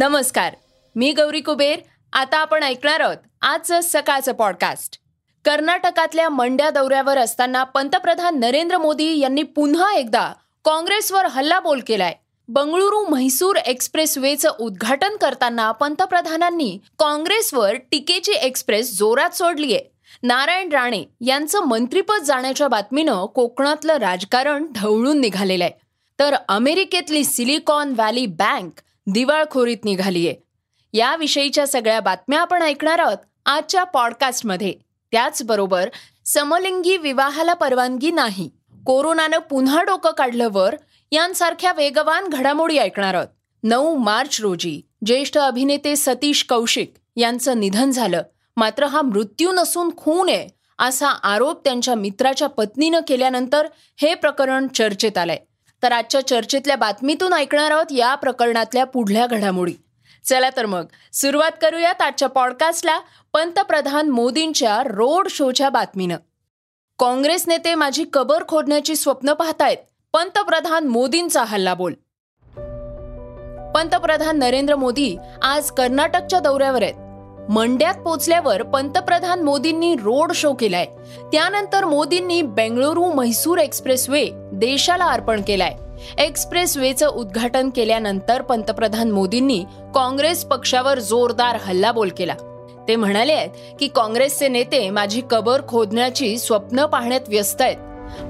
नमस्कार मी गौरी कुबेर. आता आपण ऐकणार आहोत आजचं सकाळचं पॉडकास्ट कर्नाटकातल्या मंड्या दौऱ्यावर असताना पंतप्रधान नरेंद्र मोदी यांनी पुन्हा एकदा काँग्रेसवर हल्लाबोल केलाय. बंगळुरू म्हैसूर एक्सप्रेस वेचं उद्घाटन करताना पंतप्रधानांनी काँग्रेसवर टीकेची एक्सप्रेस जोरात सोडलीय. नारायण राणे यांचं मंत्रीपद जाण्याच्या बातमीनं कोकणातलं राजकारण ढवळून निघालेलं आहे तर अमेरिकेतली सिलिकॉन व्हॅली बँक दिवाळखोरीत निघालीये. याविषयीच्या सगळ्या बातम्या आपण ऐकणार आहोत आजच्या पॉडकास्टमध्ये. त्याचबरोबर समलिंगी विवाहाला परवानगी नाही. कोरोनानं पुन्हा डोकं काढलं वर यांसारख्या वेगवान घडामोडी ऐकणार आहोत. नऊ मार्च रोजी ज्येष्ठ अभिनेते सतीश कौशिक यांचं निधन झालं. मात्र हा मृत्यू नसून खून आहे असा आरोप त्यांच्या मित्राच्या पत्नीनं केल्यानंतर हे प्रकरण चर्चेत आलंय. तर आजच्या चर्चेतल्या बातमीतून ऐकणार आहोत या प्रकरणातल्या पुढल्या घडामोडी. चला तर मग सुरुवात करूयात आजच्या पॉडकास्टला पंतप्रधान मोदींच्या रोड शोच्या बातमीनं. काँग्रेस नेते माझी कबर खोदण्याची स्वप्न पाहतायत पंतप्रधान मोदींचा हल्ला बोल. पंतप्रधान नरेंद्र मोदी आज कर्नाटकच्या दौऱ्यावर आहेत. मंड्यात पोचल्यावर पंतप्रधान मोदींनी रोड शो केलाय. त्यानंतर मोदींनी बेंगळुरू म्हैसूर एक्सप्रेस वे देशाला अर्पण केलाय. एक्सप्रेस वेचं उद्घाटन केल्यानंतर पंतप्रधान मोदींनी काँग्रेस पक्षावर जोरदार हल्लाबोल केला. ते म्हणाले आहेत की काँग्रेसचे नेते माझी कबर खोदण्याची स्वप्न पाहण्यात व्यस्त आहेत.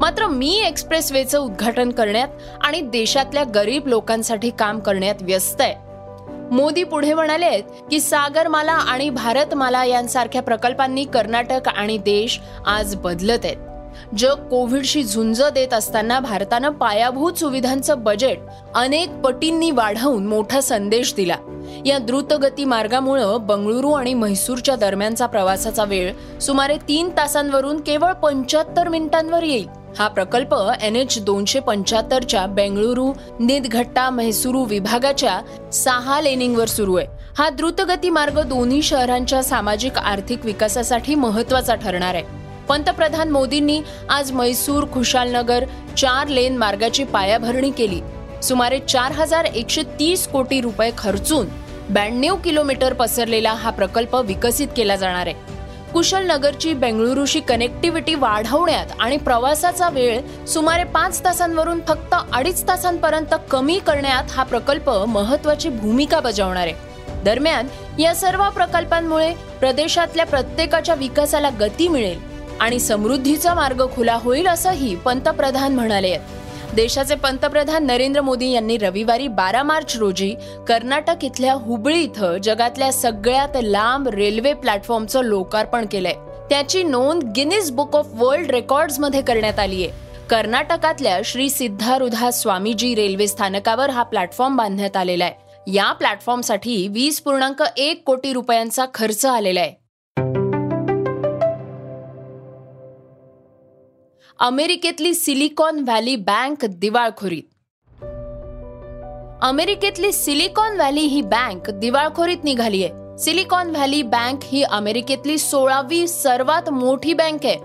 मात्र मी एक्सप्रेस वेचं उद्घाटन करण्यात आणि देशातल्या गरीब लोकांसाठी काम करण्यात व्यस्त आहे. मोदी पुढे म्हणाले आहेत की सागरमाला आणि भारतमाला यांसारख्या प्रकल्पांनी कर्नाटक आणि देश आज बदलत आहेत. जग कोविडशी झुंज देत असताना भारतानं पायाभूत सुविधांचं बजेट अनेक पटींनी वाढवून मोठा संदेश दिला. या द्रुतगती मार्गामुळं बंगळुरू आणि म्हैसूरच्या दरम्यानचा प्रवासाचा वेळ सुमारे तीन तासांवरून केवळ पंच्याहत्तर मिनिटांवर येईल. हा प्रकल्प एन एच दोनशे पंच्याहत्तरच्या बेंगळुरू निदघट्टा म्हैसूरू विभागाच्या सहा लेनिंगवर सुरू आहे. हा द्रुतगती मार्ग दोन्ही शहरांच्या सामाजिक आर्थिक विकासासाठी महत्त्वाचा ठरणार आहे. पंतप्रधान मोदींनी आज मैसूर खुशालनगर चार लेन मार्गाची पायाभरणी केली. सुमारे चार हजार एकशे तीस कोटी रुपये खर्चून ब्याण्णव किलोमीटर पसरलेला हा प्रकल्प विकसित केला जाणार आहे. कुशलनगरची बेंगळुरूशी कनेक्टिव्हिटी वाढवण्यात आणि प्रवासाचा वेळ सुमारे पाच तासांवरून फक्त अडीच तासांपर्यंत कमी करण्यात हा प्रकल्प महत्वाची भूमिका बजावणार आहे. दरम्यान या सर्व प्रकल्पांमुळे प्रदेशातल्या प्रत्येकाच्या विकासाला गती मिळेल आणि समृद्धीचा मार्ग खुला होईल असंही पंतप्रधान म्हणाले आहेत. देशाचे पंतप्रधान नरेंद्र मोदी यांनी रविवारी बारा मार्च रोजी कर्नाटक इथल्या हुबळी इथं जगातल्या सगळ्यात लांब रेल्वे प्लॅटफॉर्मचं लोकार्पण केलंय. त्याची नोंद गिनीज बुक ऑफ वर्ल्ड रेकॉर्ड्समध्ये करण्यात आली आहे कर्नाटकातल्या श्री सिद्धारुधा स्वामीजी रेल्वे स्थानकावर हा प्लॅटफॉर्म बांधण्यात आलेला आहे. या प्लॅटफॉर्मसाठी वीस पूर्णांक एक कोटी रुपयांचा खर्च आलेला आहे. अमेरिकेतली सिलिकॉन व्हॅली बँक दिवाळखोरीत. अमेरिकेतली सिलिकॉन व्हॅली ही बँक दिवाळखोरीत निघाली आहे सिलिकॉन व्हॅली बँक ही अमेरिकेतली सोळावी सर्वात मोठी बँक आहे.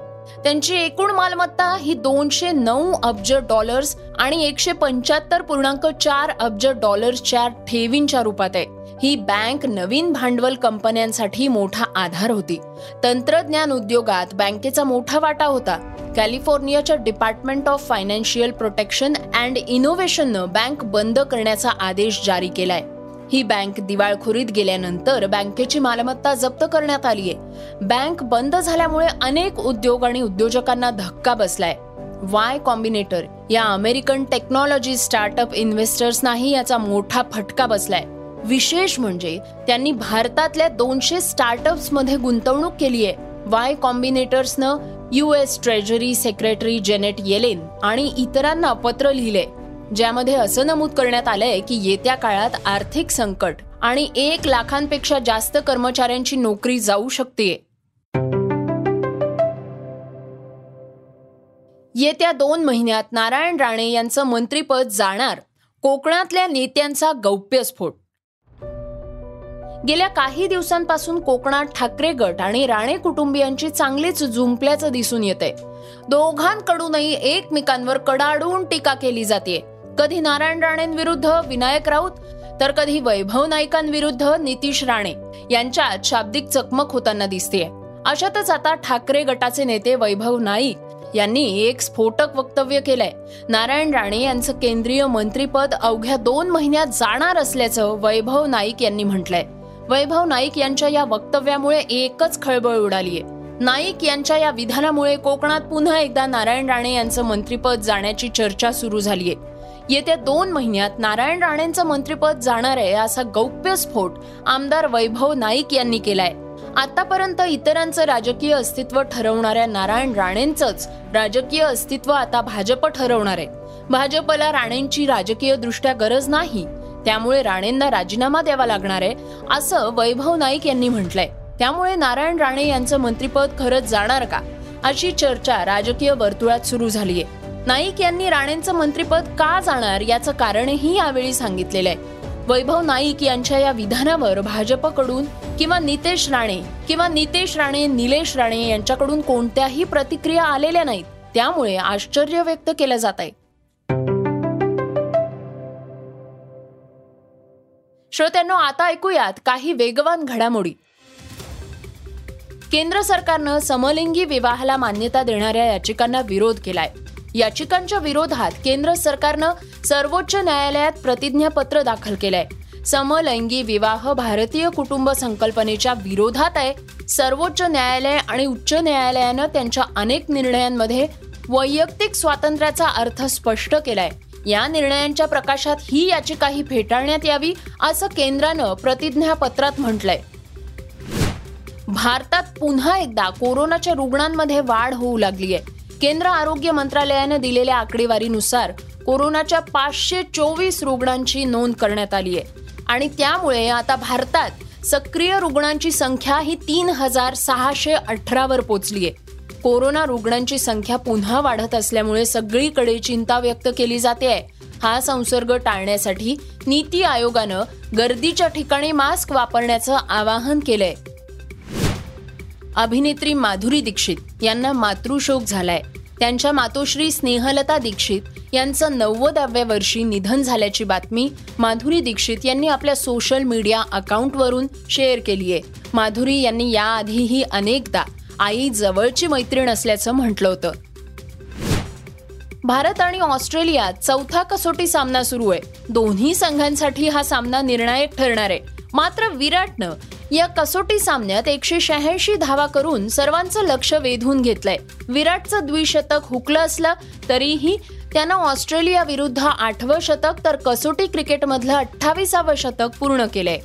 त्यांची एकूण मालमत्ता ही दोनशे नऊ अब्ज डॉलर्स आणि एकशे पंच्याहत्तर पूर्णांक चार अब्ज डॉलर्सच्या ठेवींच्या रूपात आहे. ही बँक नवीन भांडवल कंपन्यांसाठी मोठा आधार होती. तंत्रज्ञान उद्योगात बँकेचा मोठा वाटा होता. कॅलिफोर्नियाच्या department of financial protection and इनोव्हेशननं bank बंद करण्याचा आदेश जारी केलाय. ही बँक दिवाळखोरीत गेल्यानंतर बँकेची मालमत्ता जप्त करण्यात आली आहे बँक बंद झाल्यामुळे अनेक उद्योग आणि उद्योजकांना धक्का बसलाय. वाय कॉम्बिनेटर या अमेरिकन टेक्नॉलॉजी स्टार्टअप इन्व्हेस्टर्सनाही याचा मोठा फटका बसलाय. विशेष म्हणजे त्यांनी भारतातल्या दोनशे स्टार्टअप्समध्ये गुंतवणूक केली आहे Y कॉम्बिनेटर्सनं U S treasury secretary Janet Yellen आणि इतरांना पत्र लिहिले ज्यामध्ये असं नमूद करण्यात आलंय की येत्या काळात आर्थिक संकट आणि एक लाखांपेक्षा जास्त कर्मचाऱ्यांची नोकरी जाऊ शकते. येत्या दोन महिन्यात नारायण राणे यांचं मंत्रिपद जाणार कोकणातल्या नेत्यांचा गौप्यस्फोट. गेल्या काही दिवसांपासून कोकणात ठाकरे गट आणि राणे कुटुंबियांची चांगलीच झुंपल्याचं दिसून येते दोघांकडूनही एकमेकांवर कडाडून टीका केली जाते कधी नारायण राणेंविरुद्ध विनायक राऊत तर कधी वैभव नाईकांविरुद्ध नितीश राणे यांच्यात शाब्दिक चकमक होताना दिसतेय. अशातच आता ठाकरे गटाचे नेते वैभव नाईक यांनी एक स्फोटक वक्तव्य केलंय. नारायण राणे यांचं केंद्रीय मंत्रीपद अवघ्या दोन महिन्यात जाणार असल्याचं वैभव नाईक यांनी म्हटलंय. वैभव नाईक यांच्या या वक्तव्यामुळे एकच खळबळ उडालीये. नाईक यांच्या या विधानामुळे कोकणात पुन्हा एकदा नारायण राणे यांचं मंत्रिपद जाण्याची चर्चा सुरू झालीय. येत्या दोन महिन्यात नारायण राणेंचं मंत्रिपद जाणार आहे असा गौप्यस्फोट आमदार वैभव नाईक यांनी केलाय. आतापर्यंत इतरांचं राजकीय अस्तित्व ठरवणाऱ्या नारायण राणेंचंच राजकीय अस्तित्व आता भाजप ठरवणार आहे. भाजपला राणेंची राजकीय दृष्ट्या गरज नाही त्यामुळे राणेंना राजीनामा द्यावा लागणार आहे असं वैभव नाईक यांनी म्हटलंय. त्यामुळे नारायण राणे यांचं मंत्रीपद खरंच जाणार का? अशी चर्चा राजकीय वर्तुळात सुरू झालीय. नाईक यांनी राणेंचं मंत्रीपद का जाणार याचं कारणही यावेळी सांगितलेलं आहे. वैभव नाईक यांच्या या विधानावर भाजपकडून किंवा नितेश राणे किंवा नितेश राणे निलेश राणे यांच्याकडून कोणत्याही प्रतिक्रिया आलेल्या नाहीत. त्यामुळे आश्चर्य व्यक्त केलं जात आहे श्रोत्यांनो आता ऐकूयात काही वेगवान घडामोडी. केंद्र सरकारनं समलिंगी विवाहाला मान्यता देणाऱ्या याचिकांना विरोध केलाय. याचिकांच्या विरोधात केंद्र सरकारनं सर्वोच्च न्यायालयात प्रतिज्ञापत्र दाखल केलंय. समलैंगी विवाह भारतीय कुटुंब संकल्पनेच्या विरोधात आहे. सर्वोच्च न्यायालय आणि उच्च न्यायालयानं त्यांच्या अनेक निर्णयांमध्ये वैयक्तिक स्वातंत्र्याचा अर्थ स्पष्ट केलाय. या निर्णयांच्या प्रकाशात ही याचिकाही फेटाळण्यात यावी असं केंद्रानं प्रतिज्ञापत्रात म्हटलंय. भारतात पुन्हा एकदा कोरोनाच्या रुग्णांमध्ये वाढ होऊ लागली आहे केंद्र आरोग्य मंत्रालयानं दिलेल्या आकडेवारीनुसार कोरोनाच्या पाचशे चोवीस रुग्णांची नोंद करण्यात आली आहे आणि त्यामुळे आता भारतात सक्रिय रुग्णांची संख्या ही तीन हजार सहाशे अठरावर पोचली आहे कोरोना रुग्णांची संख्या पुन्हा वाढत असल्यामुळे सगळीकडे चिंता व्यक्त केली जाते. आहे हा संसर्ग टाळण्यासाठी नीती आयोगानं गर्दीच्या ठिकाणी मास्क वापरण्याचं आवाहन केलंय. अभिनेत्री माधुरी दीक्षित यांना मातृशोक झालाय. त्यांच्या मातोश्री स्नेहलता दीक्षित यांचं नव्वदाव्या वर्षी निधन झाल्याची बातमी माधुरी दीक्षित यांनी आपल्या सोशल मीडिया अकाउंटवरून शेअर केली आहे माधुरी यांनी याआधीही अनेकदा आई जवळची मैत्रीण असल्याचं म्हटलं होतं. भारत आणि ऑस्ट्रेलियात चौथा कसोटी सामना सुरू आहे. दोन्ही संघांसाठी हा सामना निर्णायक ठरणार आहे. मात्र विराटनं या कसोटी सामन्यात एकशे शहाऐंशी धावा करून सर्वांचं लक्ष वेधून घेतलंय. विराटचं द्विशतक हुकलं असलं तरीही त्यानं ऑस्ट्रेलिया विरुद्ध आठवं शतक तर कसोटी क्रिकेटमधलं अठ्ठावीसावं शतक पूर्ण केलंय.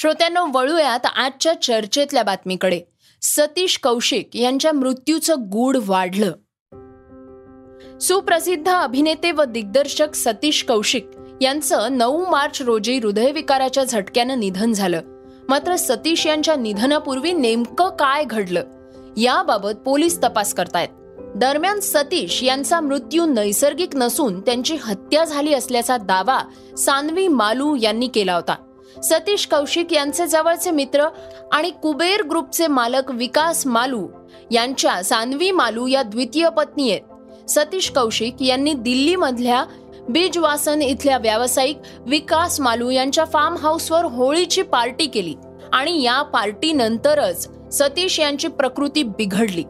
श्रोत्यांनो वळूयात आजच्या चर्चेतल्या बातमीकडे. सतीश कौशिक यांच्या मृत्यूचं गूढ वाढलं. सुप्रसिद्ध अभिनेते व दिग्दर्शक सतीश कौशिक यांचं नऊ मार्च रोजी हृदयविकाराच्या झटक्यानं निधन झालं. मात्र सतीश यांच्या निधनापूर्वी नेमकं काय घडलं याबाबत पोलीस तपास करतायत. दरम्यान सतीश यांचा मृत्यू नैसर्गिक नसून त्यांची हत्या झाली असल्याचा दावा सानवी मालू यांनी केला होता. सतीश कौशिक यांचे जवळचे मित्र आणि कुबेर ग्रुपचे मालक विकास मालू यांच्या सानवी मालू या द्वितीय पत्नी आहेत. सतीश कौशिक यांनी दिल्लीमधल्या बीजवासन इथल्या व्यावसायिक विकास मालू यांच्या फार्म हाऊसवर होळीची पार्टी केली आणि या पार्टीनंतरच सतीश यांची प्रकृती बिघडली.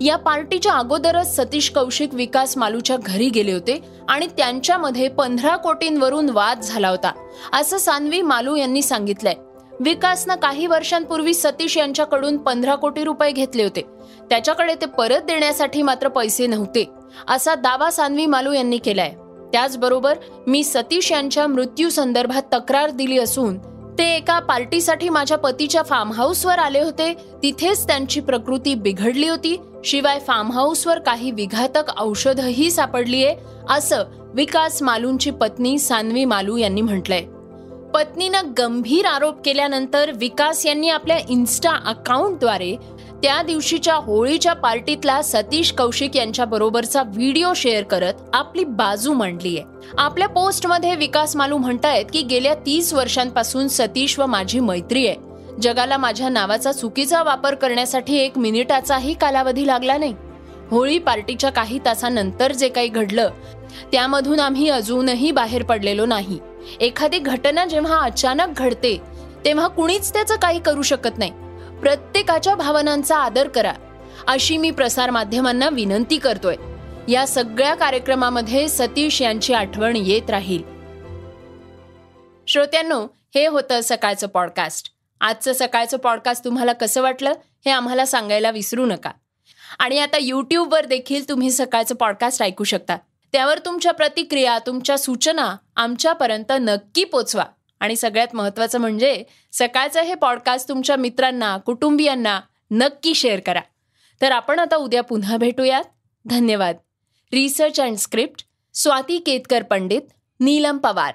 या पार्टीच्या अगोदरच सतीश कौशिक विकास मालूच्या घरी गेले होते आणि त्यांच्यामध्ये पंधरा कोटींवरून वाद झाला होता. असं सानवी मालू यांनी सांगितलंय. विकासनं काही वर्षांपूर्वी सतीश यांच्याकडून पंधरा कोटी रुपये घेतले होते. त्याच्याकडे ते परत देण्यासाठी मात्र पैसे नव्हते असा दावा सानवी मालू यांनी केलाय. त्याचबरोबर मी सतीश यांच्या मृत्यू संदर्भात तक्रार दिली असून ते एका पार्टीसाठी माझ्या पतीच्या फार्म हाऊसवर आले होते तिथेच त्यांची प्रकृती बिघडली होती शिवाय फार्म हाऊसवर काही विघातक औषधही सापडलीये असं विकास मालूंची पत्नी सान्वी मालू यांनी म्हटलंय. पत्नीनं गंभीर आरोप केल्यानंतर विकास यांनी आपल्या इन्स्टा अकाउंटद्वारे त्या दिवशीच्या होळीच्या पार्टीतला सतीश कौशिक यांच्या बरोबरचा व्हिडिओ शेअर करत आपली बाजू मांडली आहे. आपल्या पोस्टमध्ये विकास मालू म्हणतायत की गेल्या तीस वर्षांपासून सतीश व माझी मैत्री आहे. जगाला माझ्या नावाचा चुकीचा वापर करण्यासाठी एक मिनिटाचाही कालावधी लागला नाही. होळी पार्टीच्या काही तासानंतर जे काही घडलं त्यामधून आम्ही अजूनही बाहेर पडलेलो नाही. एखादी घटना जेव्हा अचानक घडते तेव्हा कुणीच त्याचं काही करू शकत नाही. प्रत्येकाच्या भावनांचा आदर करा अशी मी प्रसार माध्यमांना विनंती करतोय. या सगळ्या कार्यक्रमामध्ये सतीश यांची आठवण येत राहील. श्रोत्यांनो हे होतं सकाळचं पॉडकास्ट. आजचं सकाळचं पॉडकास्ट तुम्हाला कसं वाटलं हे आम्हाला सांगायला विसरू नका. आणि आता यूट्यूबवर देखील तुम्ही सकाळचं पॉडकास्ट ऐकू शकता. त्यावर तुमच्या प्रतिक्रिया तुमच्या सूचना आमच्यापर्यंत नक्की पोचवा. आणि सगळ्यात महत्त्वाचं म्हणजे सकाळचं हे पॉडकास्ट तुमच्या मित्रांना कुटुंबियांना नक्की शेअर करा. तर आपण आता उद्या पुन्हा भेटूयात. धन्यवाद. Research and script Swati Ketkar Pandit Neelam Pawar.